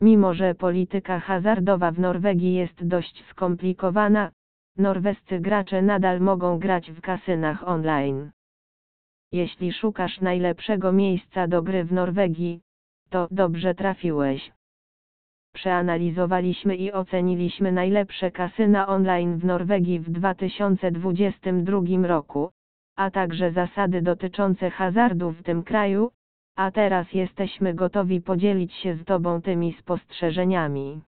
Mimo że polityka hazardowa w Norwegii jest dość skomplikowana, norwescy gracze nadal mogą grać w kasynach online. Jeśli szukasz najlepszego miejsca do gry w Norwegii, to dobrze trafiłeś. Przeanalizowaliśmy i oceniliśmy najlepsze kasyna online w Norwegii w 2022 roku, a także zasady dotyczące hazardu w tym kraju, a teraz jesteśmy gotowi podzielić się z Tobą tymi spostrzeżeniami.